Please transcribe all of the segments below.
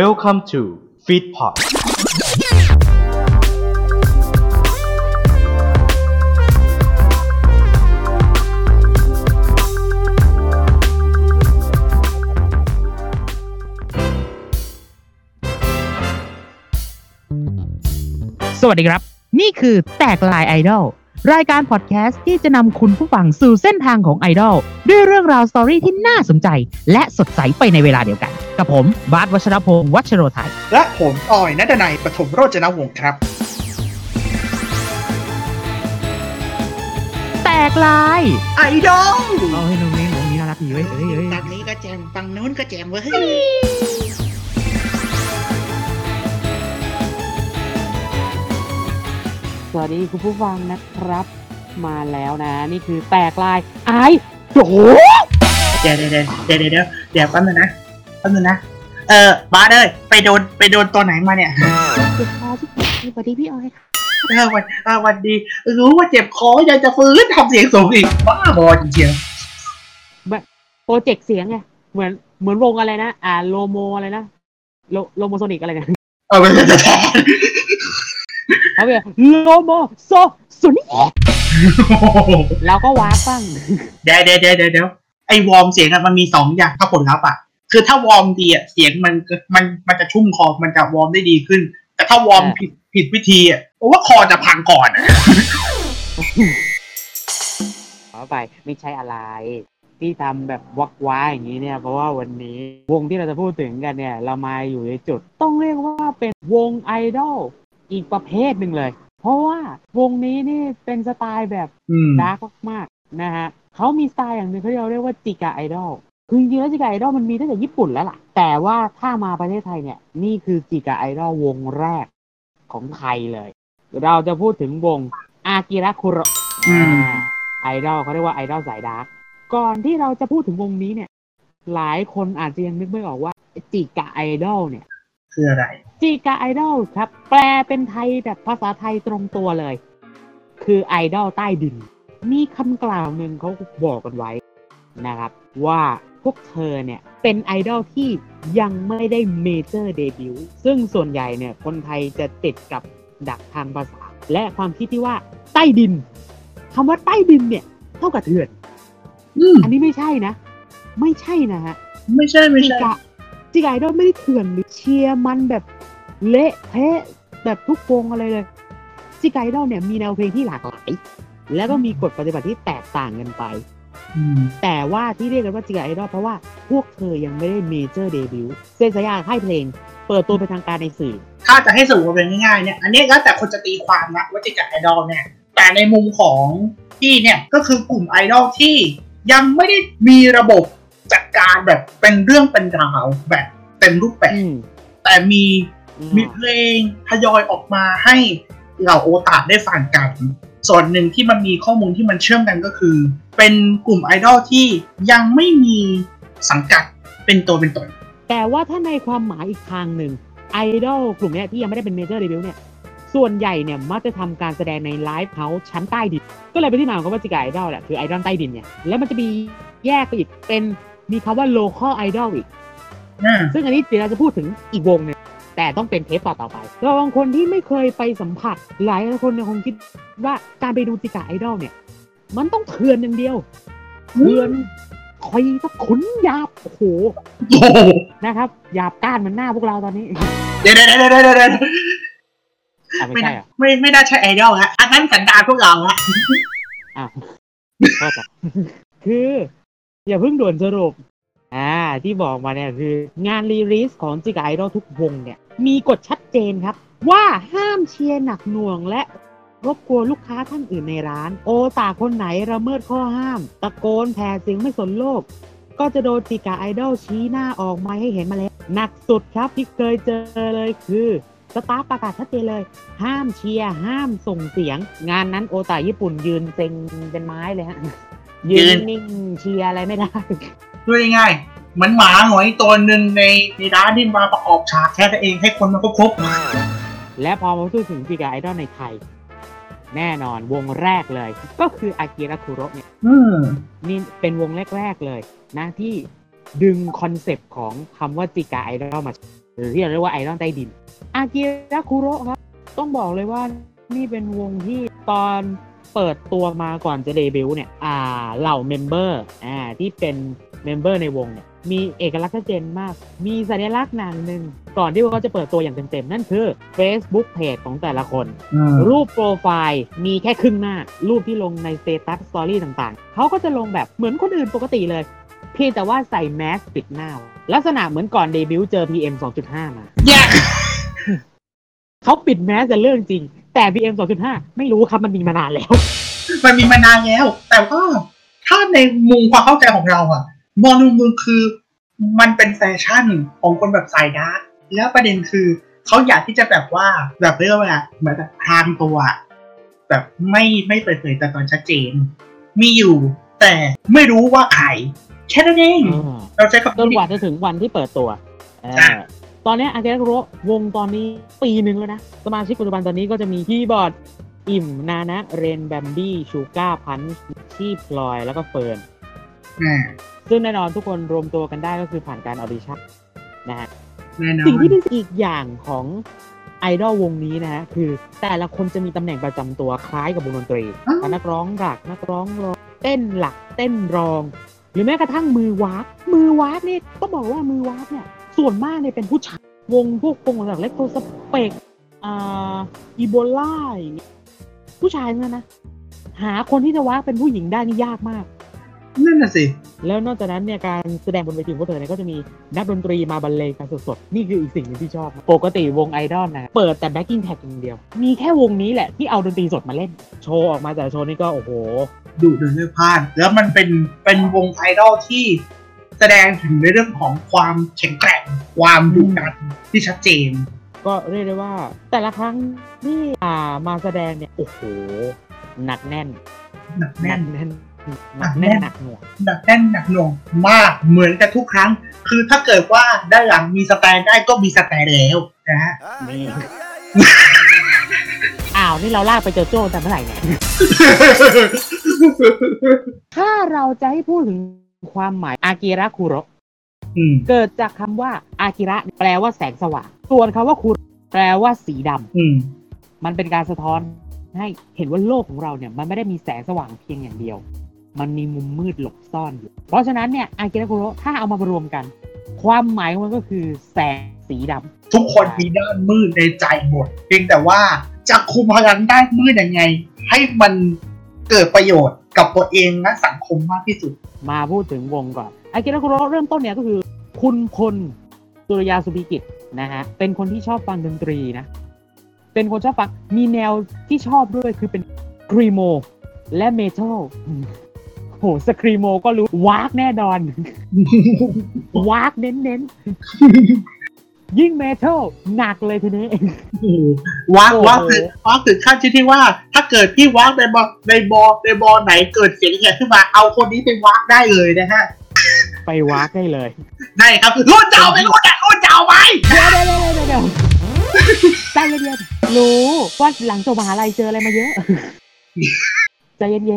Welcome to Feedpot สวัสดีครับ นี่คือแตกลายไอดอลรายการพอดแคสต์ที่จะนำคุณผู้ฟังสู่เส้นทางของไอดอลด้วยเรื่องราว story ที่น่าสนใจ และสดใสไปในเวลาเดียวกัน กับผม บาสวัชรพงศ์วัชโรไทย และผมออยนัดนัยปฐมโรจนวงศ์ครับ แตกลายไอดอลเอาให้น้องนี้น้องนี้น่ารักดีเว้ยเอ้ยเอ้ย ฝั่งนี้ก็แจมฝั่งนู้นก็แจมเว้ยสวัสดีคุณผู้ฟังนะครับ มาแล้วนะ นี่คือแตกลายไอโอ้โหเดี๋ยวเดี๋ยวเดี๋ยวเดี๋ยวเดี๋ยวเดี๋ยวเดี๋ยวแป๊บนึงนะแป๊บนึงนะ เออบาสเอ้ยไปโดนไปโดนตัวไหนมาเนี่ย เจ็บคอที่สวัสดีพี่ออยค่ะเออวันเออวันดี รู้ว่าเจ็บคอยังจะฟื้นทำเสียงสูงอีก บ้าบอจริงโปรเจกต์เสียงไงเหมือนเหมือนวงอะไรนะ อ่าโลโมอะไรนะโลโลโมโซนิกอะไรเนี่ยๆเออไม่ใช่จะแทนเขาแบบโลโมโซโซนิกแล้วก็ warm บ้างเดี๋ยวเดี๋ยวเดี๋ยวเดี๋ยวเดี๋ยวไอ้ warm เสียงอะมันมีสองอย่างถ้าผลลัพธ์อะ คือถ้า warm ดีอะเสียงมันมันมันจะชุ่มคอมันจะ warm ได้ดีขึ้น แต่ถ้า warm อ่าผิดผิดวิธีอะผมว่าคอจะพังก่อนอะขอไปไม่ใช่อะไร ที่ทำแบบว้ากว้ากอย่างนี้เนี่ย เพราะว่าวันนี้วงที่เราจะพูดถึงกันเนี่ย เรามาอยู่ในจุด ต้องเรียกว่าเป็นวงไอดอลอีกประเภทหนึ่งเลย เพราะว่าวงนี้นี่เป็นสไตล์แบบอืม dark มากๆนะฮะเขามีสไตล์อย่างหนึ่งเขาเรียกว่าจิกาไอดอล คือจริงๆแล้วจิกาไอดอลมันมีตั้งแต่ญี่ปุ่นแล้วล่ะ แต่ว่าถ้ามาประเทศไทยเนี่ย นี่คือจิกาไอดอลวงแรกของไทยเลย เราจะพูดถึงวงอากิระคุโระอืมไอดอลเขาเรียกว่าไอดอลสาย dark ก่อนที่เราจะพูดถึงวงนี้เนี่ย หลายคนอาจจะยังนึกไม่ออกว่าจิกาไอดอลเนี่ย คืออะไร จิกาไอดอลครับ แปลเป็นไทยแบบภาษาไทยตรงตัวเลย คือไอดอลใต้ดิน มีคำกล่าวหนึ่งเขาบอกกันไว้นะครับ ว่า พวกเธอเนี่ยเป็นไอดอลที่ยังไม่ได้ major debut ซึ่งส่วนใหญ่เนี่ยคนไทยจะติดกับดักทางภาษา และความคิดที่ว่าใต้ดินคำว่าใต้ดินเนี่ยเท่ากับเถื่อนอืมอันนี้ไม่ใช่นะ ไม่ใช่นะฮะ ไม่ใช่ไม่ใช่จิกะจิกะไอดอลไม่ได้เถื่อนหรือเชียร์มันแบบเละเทะแบบทุกวงอะไรเลยจิกะไอดอลเนี่ยมีแนวเพลงที่หลากหลายแล้วก็มีกฎปฏิบัติที่แตกต่างกันไปอืม แต่ว่าที่เรียกกันว่าจิกะไอดอลเพราะว่าพวกเธอยังไม่ได้ major debut เซ็นสัญญาค่ายเพลง เปิดตัวเป็นทางการในสื่อ ถ้าจะให้สรุปมาเป็นง่ายๆเนี่ยอันนี้แล้วแต่คนจะตีความนะว่าจิกะไอดอลเนี่ยแต่ในมุมของพี่เนี่ยก็คือกลุ่มไอดอลที่ยังไม่ได้มีระบบจัดการแบบเป็นเรื่องเป็นราวแบบเต็มรูปแบบอืมแต่มีอืมมีเพลงทยอยออกมาให้เหล่าโอตาได้ฟังกัน ส่วนหนึ่งที่มันมีข้อมูลที่มันเชื่อมกันก็คือ เป็นกลุ่มไอดอลที่ยังไม่มีสังกัดเป็นตัวเป็นตนแต่ว่าถ้าในความหมายอีกทางหนึ่งไอดอลกลุ่มเนี้ยที่ยังไม่ได้เป็น major debut เนี่ยส่วนใหญ่เนี่ยมักจะทำการแสดงใน live house ชั้นใต้ดิน ก็เลยเป็นที่มาของคำว่าจิกาไอดอลแหละคือไอดอลใต้ดินเนี่ยแล้วมันจะมีแยกไปอีกเป็นมีคำว่า local idol อีกอ่าซึ่งอันนี้เดี๋ยวเราจะพูดถึงอีกวงหนึ่งแต่ต้องเป็นเทปต่อต่อไปเราบางคนที่ไม่เคยไปสัมผัสหลายคนเนี่ยคงคิดว่าการไปดูจิกาไอดอลเนี่ย มันต้องเถื่อนอย่างเดียวเถื่อนคอยตะขุนหยาบโอ้โหโอ้โหนะครับหยาบก้านเหมันหน้าพวกเราตอนนี้เดี๋ยวเดี๋ยวเดี๋ยวเดี๋ยวเดี๋ยวอะไม่ไม่ใช่น่าเหรอไม่ไม่น่าใช่ไอดอลฮะอันนั้นสันดานพวกเราฮะอ้าวโทษจ้ะคือ อย่าเพิ่งด่วนสรุป อ่า ที่บอกมาเนี่ยคือ งานรีลิสของจิกไอดอลทุกวงเนี่ย มีกฎชัดเจนครับ ว่าห้ามเชียร์หนักหน่วงและ รบกวนลูกค้าท่านอื่นในร้าน โอตาคนไหนระเมิดข้อห้าม ตะโกนแผ่เสียงไม่สนโลก ก็จะโดนจิกาไอดอลชี้หน้าออกมาให้เห็นมาแล้ว หนักสุดครับที่เคยเจอเลยคือสตาฟประกาศชัดเจนเลย ห้ามเชียร์ห้ามส่งเสียง งานนั้นโอตาญี่ปุ่นยืนเซ็งเป็นไม้เลยฮะ ยืนนิ่งๆเชียร์อะไรไม่ได้พูดง่ายๆเหมือนหมาหงอยตัวหนึ่งในในร้านที่มาประกอบฉากแค่นั้นเองให้คนมาครบ และพอมาพูดถึงจิกาไอดอลในไทย แน่นอนวงแรกเลย ก็คืออากิระคุโระเนี่ยๆอืมนี่เป็นวงแรก ๆ เลยนะที่ดึงคอนเซปต์ของคำว่าจิกาไอดอลมา หรือที่เราเรียกว่าไอดอลใต้ดิน อากิระคุโระครับ ต้องบอกเลยว่านี่เป็นวงที่ตอนเปิดตัวมาก่อนจะเดบิวต์เนี่ย อ่าเหล่า member อ่าที่เป็น member ในวงเนี่ย มีเอกลักษณ์ชัดเจนมาก มีสัญลักษณ์อย่างหนึ่งก่อนที่พวกเขาจะเปิดตัวอย่างเต็มๆ นั่นคือ Facebook Page ของแต่ละคน รูปโปรไฟล์มีแค่ครึ่งหน้า รูปที่ลงใน status story ต่างๆ เขาก็จะลงแบบเหมือนคนอื่นปกติเลย เพียงแต่ว่าใส่แมสปิดหน้า ลักษณะเหมือนก่อนเดบิวต์เจอ PM 2.5 มาแยกเขาปิดแมสจะเรื่องจริง แต่ PM 2.5 ไม่รู้ครับมันมีมานานแล้ว มันมีมานานแล้ว แต่ว่าถ้าในมุมความเข้าใจของเราอะ มองในมุมคือมันเป็นแฟชั่นของคนแบบสาย dark แล้วประเด็นคือเขาอยากที่จะแบบว่าแบบเรียกว่าอะไรอะเหมือนแบบพรางตัวอะแบบไม่ไม่เปิดเผยแต่ตอนชัดเจน มีอยู่แต่ไม่รู้ว่าใครแค่นั้นเองเราใช้คำจนกว่าจะถึงวันที่เปิดตัวเอออะตอนนี้อากิระคุโระวงตอนนี้ปีหนึ่งแล้วนะ สมาชิกปัจจุบันตอนนี้ก็จะมีคีย์บอร์ด อิ่ม นานะ เรน แบมบี้ ชูก้า พันช์ชีพลอย แล้วก็เฟิร์นอ่า ซึ่งแน่นอนทุกคนรวมตัวกันได้ก็คือผ่านการ audition นะฮะแน่นอนสิ่งที่เป็นอีกอย่างของไอดอลวงนี้นะฮะคือแต่ละคนจะมีตำแหน่งประจำตัวคล้ายกับวงดนตรีอ้าวทั้งนักร้องหลักนักร้องรองเต้นหลักเต้นรอง หรือแม้กระทั่งมือว้ากมือว้ากนี่ต้องบอกว่ามือว้ากเนี่ยส่วนมากเนี่ยเป็นผู้ชายวงพวกวงหลัก Retrospect อ่าEbola อย่างเงี้ยผู้ชายทั้งนั้นนะหาคนที่จะว้ากเป็นผู้หญิงได้นี่ยากมาก นั่นน่ะสิ แล้วนอกจากนั้นเนี่ยการแสดงบนเวทีของพวกเธอเนี่ยก็จะมีนักดนตรีมาบรรเลงกันสดๆ นี่คืออีกสิ่งหนึ่งที่ชอบ ปกติวงไอดอลนะเปิดแต่ backing track อย่างเดียว มีแค่วงนี้แหละที่เอาดนตรีสดมาเล่น โชว์ออกมาแต่ละโชว์นี่ก็โอ้โห ดูเดินไม่พลาด แล้วมันเป็นเป็นวงไอดอลที่แสดงถึงในเรื่องของความแข็งแกร่งความดุดันที่ชัดเจน ก็เรียกได้ว่า แต่ละครั้งที่อ่ามาแสดงเนี่ยโอ้โหหนักแน่น หนักหแน่นันกแน่น หนักแน่นหนักหน่วงหนักแน่นหนักหน่วงมากเหมือนกันทุกครั้ง คือถ้าเกิดว่าด้านหลังมีสแตนได้ก็มีสแตนแล้วนะฮะนี่อ้าวนี่เราลากไปเจอโจ้แต่เมื่อไหร่เนี่ยถ้าเราจะให้พูดถึงความหมายอากิระคุโระอืมเกิดจากคำว่า อากิระแปลว่าแสงสว่างส่วนคำว่าคุโระแปลว่าสีดำอืมมันเป็นการสะท้อนให้เห็นว่าโลกของเราเนี่ย มันไม่ได้มีแสงสว่างเพียงอย่างเดียว มันมีมุมมืดหลบซ่อนอยู่ เพราะฉะนั้นเนี่ยอากิระคุโระถ้าเอามารวมกัน ความหมายของมันก็คือแสงสีดำทุกคนมีด้านมืดในใจหมด เพียงแต่ว่าจะคุมพลังด้านมืดยังไง ให้มันเกิดประโยชน์กับตัวเองและสังคมมากที่สุด มาพูดถึงวงก่อนอากิระคุโระเริ่มต้นเนี่ยก็คือ คุณพลสุริยาสุภิกิจนะฮะเป็นคนที่ชอบฟังดนตรีนะ เป็นคนชอบฟังมีแนวที่ชอบด้วยคือเป็นกรีโมและเมทัล โหสครีโมก็รู้วากแน่นอน วากเน้นๆ ยิ่งเมทัลหนักเลยทีนี้โอ้โหวักโอ้โหวักถึงวักถึงขั้นที่ที่ว่า ถ้าเกิดพี่วักในบอในบอในบอไหนเกิดเสียงแหบขึ้นมาเอาคนนี้ไปวักได้เลยนะฮะไปวากได้เลย ได้ครับรุ่นเจ้าไปรุ่นอะรุ่นเจ้าไปเดี๋ยวเดี๋ยวเดี๋ยวเดี๋ยวเดี๋ยวใจเย็นๆรู้ว่าหลังจบมหาลัยเจออะไรมาเยอะ ใจเย็นเ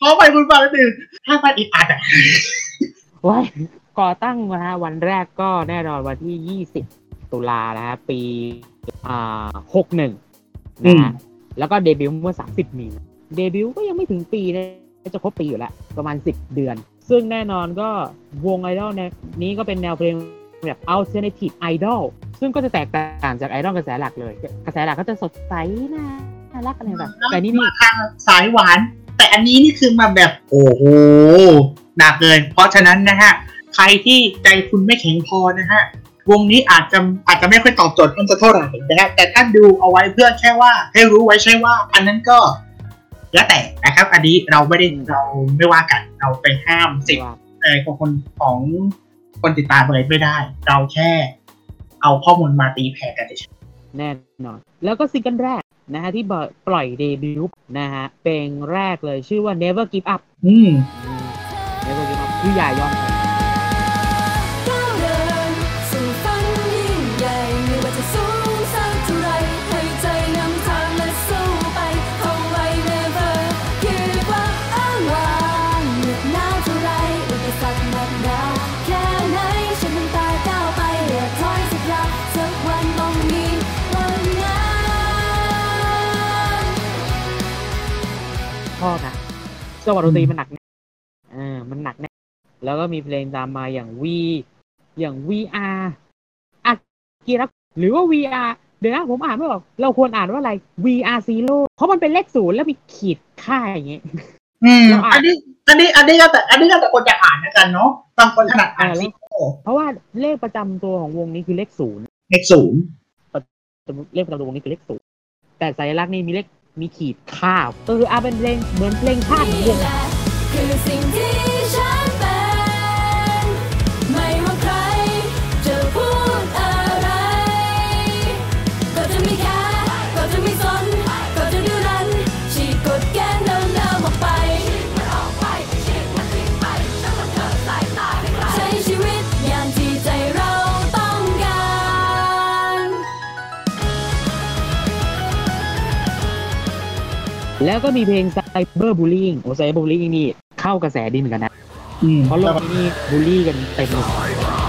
พราะไปคุณฟังนิดนึงถ้ามันอีกอัดอะๆไว้ก่อตั้งนะฮะวันแรกก็แน่นอนวันที่ 20 ตุลานะฮะปีอ่า61นะฮะแล้วก็เดบิวต์เมื่อ 30 มีนาเดบิวต์ก็ยังไม่ถึงปีนะจะครบปีอยู่แล้วประมาณ 10 เดือน ซึ่งแน่นอนก็วงไอดอลเนี่ยนี้ก็เป็นแนวเพลงแบบ alternative idol ซึ่งก็จะแตกต่างจากไอดอลกระแสหลักเลย กระแสหลักก็จะสดใสน่ารักอะไรแบบแต่นี่นี่มาทางสายหวาน แต่อันนี้นี่คือมาแบบโอ้โหหนักเลยเพราะฉะนั้นนะฮะใครที่ใจคุณไม่แข็งพอนะฮะวงนี้อาจจะอาจจะไม่ค่อยตอบโจทย์ท่านจะเท่าไหร่นะฮะแต่ท่านดูเอาไว้เพื่อแค่ว่า ให้รู้ไว้ใช่ว่า อันนั้นก็แล้วแต่นะครับ อันนี้เราไม่ได้เราไม่ว่ากันเราไปห้ามสิทธิ์เออของคนของคนติดตามเลยไม่ได้ เราแค่เอาข้อมูลมาตีแผ่กันเฉยแน่นอน แล้วก็ซิงเกิลแรก นะฮะที่ปล่อยเดบิวต์นะฮะเพลงแรกเลยชื่อว่า Never Give Up ๆอืม Never Give Up คืออย่ายอมแพ้ จังหวะดนตรีมันหนักแน่นอ่ามันหนักแน่นแล้วก็มีเพลงตามมาอย่าง V อย่าง VR อากิระหรือว่า VR เดี๋ยวนะผมอ่านไม่ออก เราควรอ่านว่าอะไร VR Zero เพราะมันเป็นเลขศูนย์แล้วมีขีดค่าอย่างเงี้ยอืมเราอ่านอันนี้ อันนี้ อันนี้ก็แต่ อันนี้ก็แต่คนจะอ่านนะกันเนาะบางคนถนัดอ่านอ่าแล้วซิโก้เพราะว่าเลขประจำตัวของวงนี้คือเลขศูนย์เลขศูนย์เลขประจำตัววงนี้คือเลขศูนย์แต่สัญลักษณ์นี่มีเลข มีขีดข้าวเอออาเป็นเพลงเหมือนเพลงชาติเหละคือสิ่งที่ฉัน แล้วก็มีเพลง Cyber Bullying โอ้ Cyber Bullying นี่เข้ากระแสดีเหมือนกันนะ อืมเพราะโลกนี้นี่บูลลี่กันเต็มเลย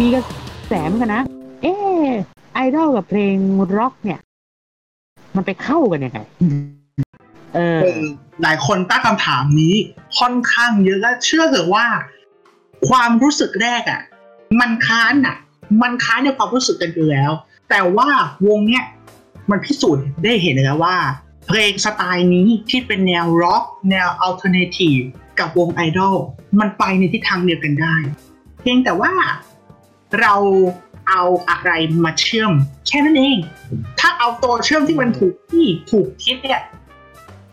มีกระแสเหมือนกันนะ เออไอดอลกับเพลงร็อกเนี่ย มันไปเข้ากันยังไงเออ หลายคนตั้งคำถามนี้ค่อนข้างเยอะและเชื่อเถอะว่า ความรู้สึกแรกอะ่ะ มันค้านอะ มันค้านในความรู้สึกกันอยู่แล้ว แต่ว่าวงเนี้ยมันพิสูจน์ได้เห็นเลยนะว่า เพลงสไตล์นี้ที่เป็นแนวร็อกแนว alternativeกับวงไอดอลมันไปในทิศทางเดียวกันได้ เพียงแต่ว่า เราเอาอะไรมาเชื่อม แค่นั้นเอง ถ้าเอาตัวเชื่อมที่มันถูกที่ถูกทิศเนี่ย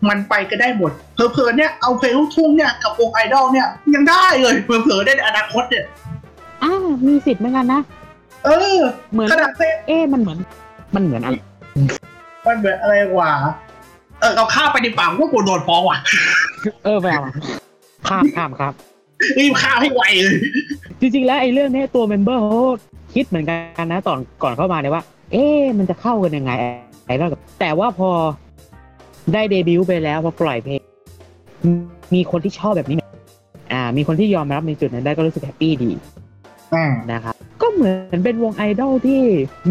มันไปก็ได้หมดเผลอๆเนี่ยเอาเพลงลูกทุ่งเนี่ยกับวงไอดอลเนี่ย ยังได้เลยเผลอๆได้ในอนาคตเนี่ยอ่ามีสิทธิ์เหมือนกันนะ เออ เหมือนขนาดเพลงเอ๊ะมันเหมือน มันเหมือนอะไรมันเหมือนอะไรวะเออเอาข้ามไปในปากว่ากูโดนฟ้องว่ะ เออไปเอาข้ามข้ามครับ รีบข้ามให้ไวเลยจริงๆแล้วไอ้เรื่องนี้ตัวเมมเบอร์เขาคิดเหมือนกันนะตอนก่อนเข้ามาเนี่ยว่า เอ๊ะมันจะเข้ากันยังไงไอ้ดอลกับแต่ว่าพอได้เดบิวต์ไปแล้วพอปล่อยเพลงมีคนที่ชอบแบบนี้ อ่า มีคนที่ยอมรับในจุดนั้นได้ก็รู้สึกแฮปปี้ดีอ่านะครับก็เหมือนเป็นวงไอดอลที่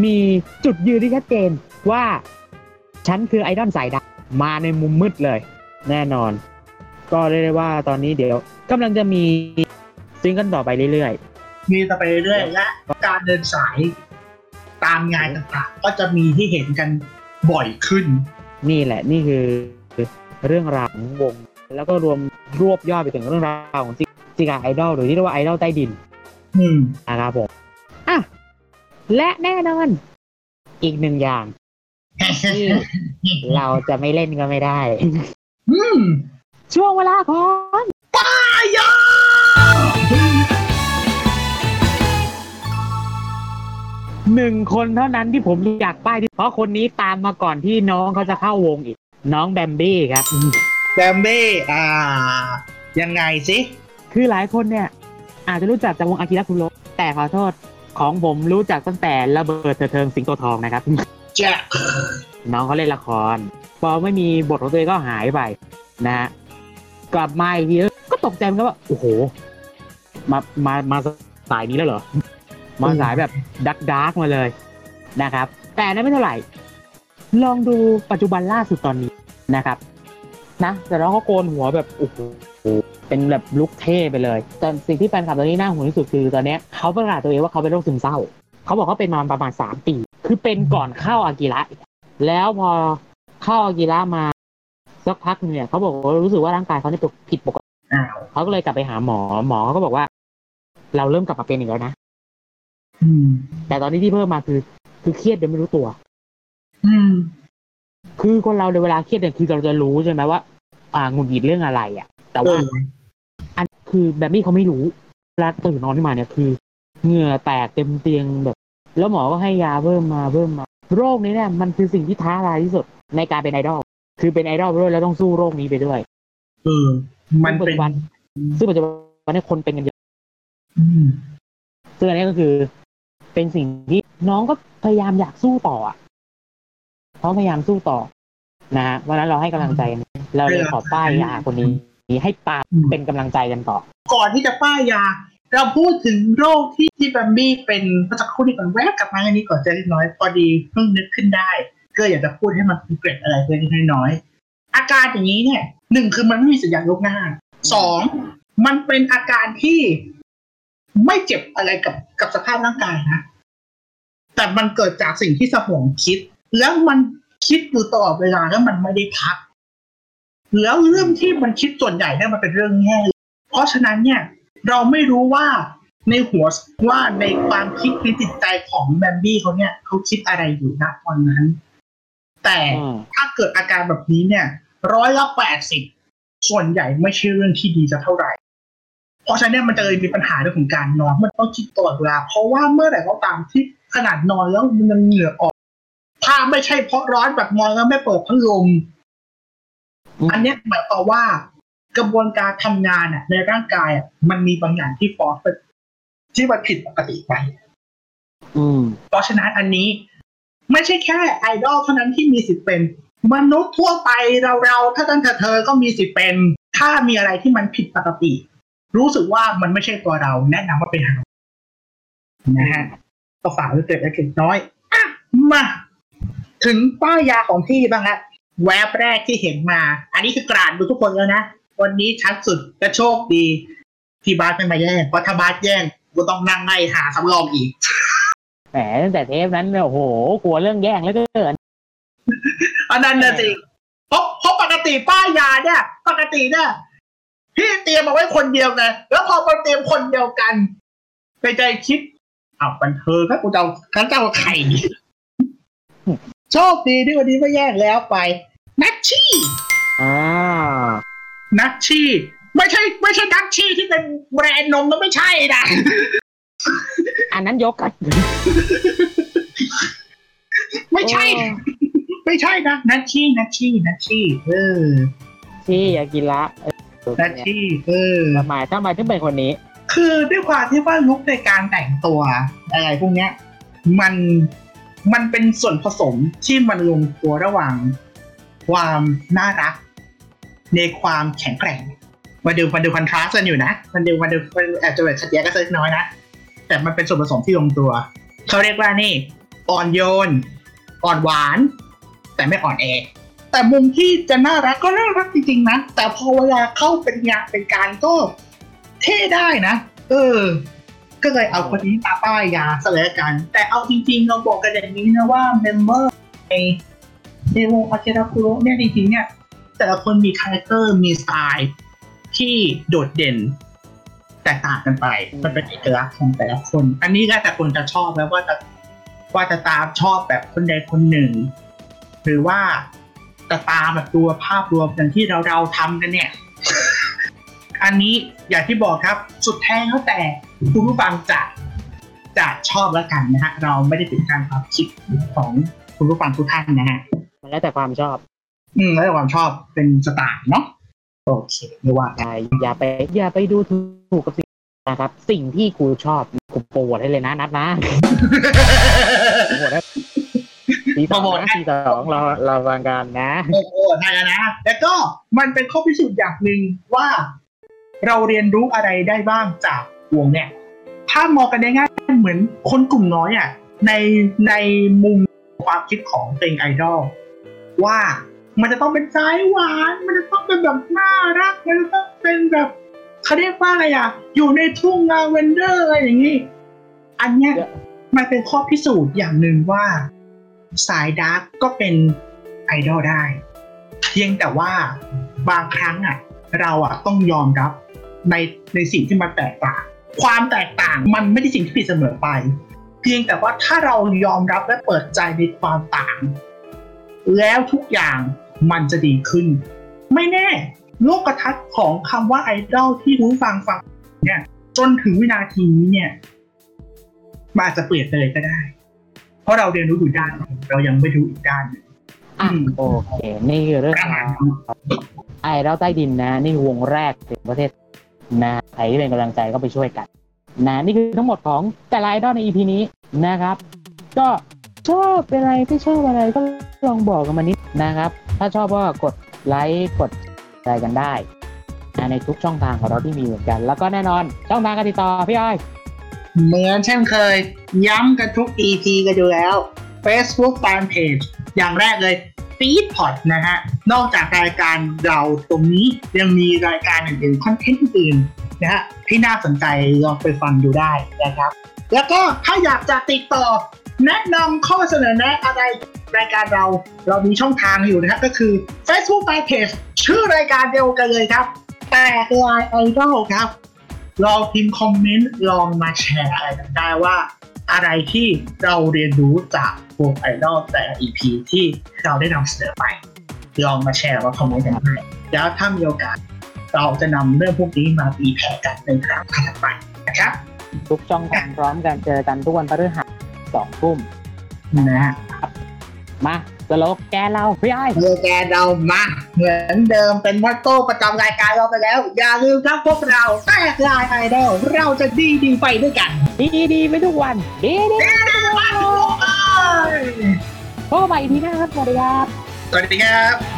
มีจุดยืนที่ชัดเจนว่า ฉันคือไอดอลสายดำมาในมุมมืดเลย แน่นอน ก็เรียกได้ว่าตอนนี้เดี๋ยวกำลังจะมีซิงเกิลต่อไปเรื่อยมีต่อไปเรื่อยๆ และการเดินสายตามงานต่างๆ ก็จะมีที่เห็นกันบ่อยขึ้นๆนี่แหละนี่คือเรื่องราวของวง แล้วก็รวมรวบยอดไปถึงเรื่องราวของจิกาไอดอลหรือที่เรียกว่าไอดอลใต้ดิน อืมนะครับผมอะและแน่นอน อีกหนึ่งอย่างที่เราจะไม่เล่นก็ไม่ได้ อืม ช่วงเวลาของอายาหนึ่งคนเท่านั้นที่ผมอยากป้ายที่เพราะคนนี้ตามมาก่อนที่น้องเขาจะเข้าวงอีก น้องแบมบี้ครับ แบมเบ้อ่า ยังไงสิ คือหลายคนเนี่ย อาจจะรู้จักจากวงอากิระคุโรแต่ขอโทษของผมรู้จักตั้งแต่ระเบิดเถิดเทิงสิงโตทองนะครับแจ็คน้องเขาเล่นละครพอไม่มีบทของตัวเองก็หายไปนะฮะ กลับมาอีกทีก็ตกใจเหมือนกันว่าโอ้โห มามามาสายนี้แล้วเหรอ มาสายแบบดักดักมาเลยนะครับ แต่นั้นไม่เท่าไหร่ ลองดูปัจจุบันล่าสุดตอนนี้นะครับ นะแต่น้องเขาโกนหัวแบบโอ้โหเป็นแบบลุคเท่ไปเลย แต่สิ่งที่แฟนคลับตอนนี้น่าห่วงที่สุดคือตอนนี้เขาประกาศตัวเองว่าเขาเป็นโรคซึมเศร้า เขาบอกเขาเป็นมาประมาณสามปี คือเป็นก่อนเข้าอากิระแล้วพอเข้าอากิระมา สักพักหนึงเนี่ยเขาบอกว่ารู้สึกว่าร่างกายเขาเนี่ยผิดปกติอ้าวเขาก็เลยกลับไปหาหมอ หมอเขาก็บอกว่า เราเริ่มกลับมาเป็นอีกแล้วนะอืมแต่ตอนนี้ที่เพิ่มมาคือ คือเครียดโดยไม่รู้ตัว อืม คือคนเราในเวลาเครียดเนี่ยคือเราจะรู้ใช่ไหมว่า อ่าหงุดหงิดเรื่องอะไรอะ แต่เอว่าออันคือแบบนี้เขาไม่รู้เวลาตื่นนอนขึ้นมาเนี่ยคือเหงื่อแตกเต็มเตียงแบบ แล้วหมอก็ให้ยาเพิ่มมาเพิ่มมา โรคนี้เนี่ยมันคือสิ่งที่ท้าทายที่สุดในการเป็นไอดอล คือเป็นไอดอลไปด้วยแล้วต้องสู้โรคนี้ไปด้วยเออ มันซึ่งปัจเป็นจุบันซึ่งปัจจุบันเนี่ยคนเป็นกันเยอะอืมซึ่งอันนี้ก็คือ เป็นสิ่งที่น้องก็พยายามอยากสู้ต่ออะเขาพยายามสู้ต่อ นะฮะวันนั้นเราให้กำลังใจกันเราเลยขอป้ายยาคนนี้ให้ปาเป็นกำลังใจกันต่อ ก่อนที่จะป้ายยา เราพูดถึงโรคที่ที่แบมบี้เป็นเมื่อสักครู่นี้ก่อนแวะกลับมาอันนี้ก่อนจะเล็กน้อยพอดีเพิ่งนึกขึ้นได้ ก็อยากจะพูดให้มันเกร็ดอะไรเล็กน้อยอาการอย่างนี้เนี่ยหนึ่งคือมันไม่มีสัญญาณยกหน้าสองมันเป็นอาการที่ไม่เจ็บอะไรกับกับสภาพร่างกายนะแต่มันเกิดจากสิ่งที่สมองคิด แล้วมันคิดอยู่ตลอดเวลาแล้วมันไม่ได้พัก แล้วเรื่องที่มันคิดส่วนใหญ่เนี่ยมันเป็นเรื่องแง่เพราะฉะนั้นเนี่ย เราไม่รู้ว่าในหัวว่าในความคิดในจิตใจของแบมบี้เขาเนี่ยเขาคิดอะไรอยู่ณตอนนั้น แต่อืมถ้าเกิดอาการแบบนี้เนี่ย ร้อยละแปดสิบส่วนใหญ่ไม่ใช่เรื่องที่ดีจะเท่าไหร่ เพราะฉะนั้นเนี่ยมันจะเลยมีปัญหาเรื่องของการนอน มันต้องคิดตลอดเวลา เพราะว่าเมื่อไหร่ก็ตามที่ขนาดนอนแล้วมันยังเหงื่อออก ถ้าไม่ใช่เพราะร้อนแบบนอนแล้วไม่เปิดพัดลมอันเนี้ยหมายความว่ากระบวนการทำงานอะ ในร่างกายอะมันมีบางอย่างที่ฟอสที่มันผิดปกติไปอืมเพราะฉะนั้นอันนี้ ไม่ใช่แค่ไอดอลเท่านั้นที่มีสิทธิ์เป็น มนุษย์ทั่วไปเราเราๆถ้าตั้งแต่เธอก็มีสิทธิ์เป็น ถ้ามีอะไรที่มันผิดปกติ รู้สึกว่ามันไม่ใช่ตัวเราแนะนำว่าเป็นหานะฮะก็ฝากไว้เกิดเล็กน้อยอะมาถึงป้ายยาของพี่บ้างฮะแวบแรกที่เห็นมา อันนี้คือกราดดูทุกคนแล้วนะ วันนี้ชัดสุดและโชคดี ที่บาสไม่มาแย่งเพราะถ้าบาสแย่งก็ต้องนั่งไล่หาสำรองอีก แหมตั้งแต่เทปนั้นเนี่ยโอ้โหกลัวเรื่องแย่งแล้วเกินอันนั้นนะสิเพราะเพราะปกติป้ายยาเนี่ย ปกติเนี่ยพี่เตรียมมาไว้คนเดียวไงแล้วพอมาเตรียมคนเดียวกันไปใจคิดอ้าวบันเทิงครับกูจะเอาข้าเจ้าไข่โชคดีที่วันนี้ไม่แยกแล้วไป นัชชี่อ่านัชชี่ ไม่ใช่ ไม่ใช่นัชชี่ที่เป็นแบรนด์นมมันไม่ใช่นะ อันนั้นยกกันไม่ใช่ ไม่ใช่นะนัชชี่นัชชี่นัชชี่เออที่ยากิระเออนัชชี่เออทำไมทำไมถึงเป็นคนนี้ คือด้วยความที่ว่าลุคในการแต่งตัว อะไรพวกเนี้ย มันมันเป็นส่วนผสมที่มันลงตัวระหว่าง ความน่ารัก ในความแข็งแกร่งมาดูมาดูคอนทราสต์กันอยู่นะมันดูมาดูมันอาจจะแบบขัดแย้งกันสักน้อยนะ แต่มันเป็นส่วนผสมที่ลงตัว เขาเรียกว่านี่ อ่อนโยน อ่อนหวาน แต่ไม่อ่อนแอ แต่มุมที่จะน่ารักก็น่ารักจริงๆนะ แต่พอเวลาเข้าเป็นงานเป็นการก็เท่ได้นะ เออ ก็เลยเอาคนนี้มาป้ายยาซะเลยละกัน แต่เอาจริงๆเราบอกกันอย่างนี้นะว่า member ในในวงอากิระคุโรเนี่ยจริงๆเนี่ยแต่ละคนมี character มีสไตล์ที่โดดเด่น แตกต่างกันไป มันเป็นเอกลักษณ์ของแต่ละคน อันนี้แล้วแต่คนจะชอบแล้วว่าจะว่าจะตามชอบแบบคนใดคนหนึ่ง หรือว่าจะตามแบบตัวภาพรวมอย่างที่เราเราๆทำกันเนี่ย อันนี้อย่างที่บอกครับสุดแท้แล้วแต่คุณผู้ฟังจะจะชอบแล้วกันนะฮะเราไม่ได้ติดการความคิดของคุณผู้ฟังทุกท่านนะฮะมันแล้วแต่ความชอบ อืมแล้วแต่ความชอบเป็นสไตล์เนาะ โอเคไม่ว่ากันใช่อย่าไป อย่าไปดูถูกกับสิ่งนะครับ สิ่งที่กูชอบกูโปรโมทให้เลยนะนัดนะโปรโมทให้ปีสองนะปีสองเราเราฟังกันนะโอ้โหใช่แล้วนะแล้วก็มันเป็นข้อพิสูจน์อย่างหนึ่งว่า เราเรียนรู้อะไรได้บ้างจากวงเนี่ยถ้ามองกันง่ายๆเหมือนคนกลุ่มน้อยอะในในมุมความคิดของเพลงไอดอลว่า มันจะต้องเป็นสายหวาน มันจะต้องเป็นแบบน่ารัก มันจะต้องเป็นแบบเขาเรียกว่าอะไรอะ อยู่ในทุ่งลาเวนเดอร์อะไรอย่างนี้ อันเนี้ยเยอะมันเป็นข้อพิสูจน์อย่างหนึ่งว่า สาย dark ก็เป็นไอดอลได้เพียงแต่ว่าบางครั้งอะ เราอะต้องยอมรับในในสิ่งที่มันแตกต่าง ความแตกต่างมันไม่ได้สิ่งที่ผิดเสมอไป เพียงแต่ว่าถ้าเรายอมรับและเปิดใจในความต่าง แล้วทุกอย่าง มันจะดีขึ้น ไม่แน่ โลกทัศน์ของคำว่าไอดอลที่รู้ฟังฟังเนี่ย จนถึงวินาทีนี้เนี่ยมันอาจจะเปลี่ยนไปเลยก็ได้ เพราะเราเรียนรู้อยู่ด้านหนึ่งเรายังไม่รู้อีกด้านหนึ่งอะอืมโอเค นี่คือเรื่องประมาณราวนั้นไอดอลใต้ดินนะ นี่คือวงแรกในประเทศนะใครที่เป็นกำลังใจก็ไปช่วยกัน นะ นี่คือทั้งหมดของแต่ละไอดอลใน EP นี้นะครับ ก็ชอบเป็นอะไรไม่ชอบอะไรก็ลองบอกกันมานิดนะครับ ถ้าชอบก็กดไลค์กดอะไรกันได้ ในทุกช่องทางของเราที่มีเหมือนกัน แล้วก็แน่นอนช่องทางการติดต่อพี่อ้อย เหมือนเช่นเคย ย้ำกันทุก EP กันอยู่แล้ว Facebook Fanpage อย่างแรกเลย Feedpot นะฮะ นอกจากรายการเราตรงนี้ยังมีรายการอื่นๆคอนเทนต์อื่นนะฮะที่น่าสนใจลองไปฟังดูได้นะครับ แล้วก็ถ้าอยากจะติดต่อ แนะนำข้อเสนอแนะอะไร รายการเราเรามีช่องทางอยู่นะฮะก็คือ Facebook Fanpage ชื่อรายการเดียวกันเลยครับ แต่ลายไอดอลครับลองพิมพ์คอมเมนต์ลองมาแชร์อะไรกันได้ว่า อะไรที่เราเรียนรู้จากวงไอดอลแต่ละ EP ที่เราได้นำเสนอไป ลองมาแชร์ว่าคอมเมนต์กันได้แล้วถ้ามีโอกาส เราจะนำเรื่องพวกนี้มาตีแผ่กันในครั้งถัดไปนะครับ ทุกช่องทางพร้อมกันเจอกันทุกวันพฤหัสสองทุ่มนะฮะ มาสโลแกนเราพี่อ้อยเมื่อแกนเรามาเหมือนเดิมเป็นมอตโต้ประจำรายการเราไปแล้ว อย่าลืมครับพวกเราแตกลายไอดอลเราจะดีดีๆไปด้วยกัน ดีดีๆไปทุกวัน ดีดีมาทุกคนพบกันใหม่อีพีหน้าครับสวัสดีครับสวัสดีครับ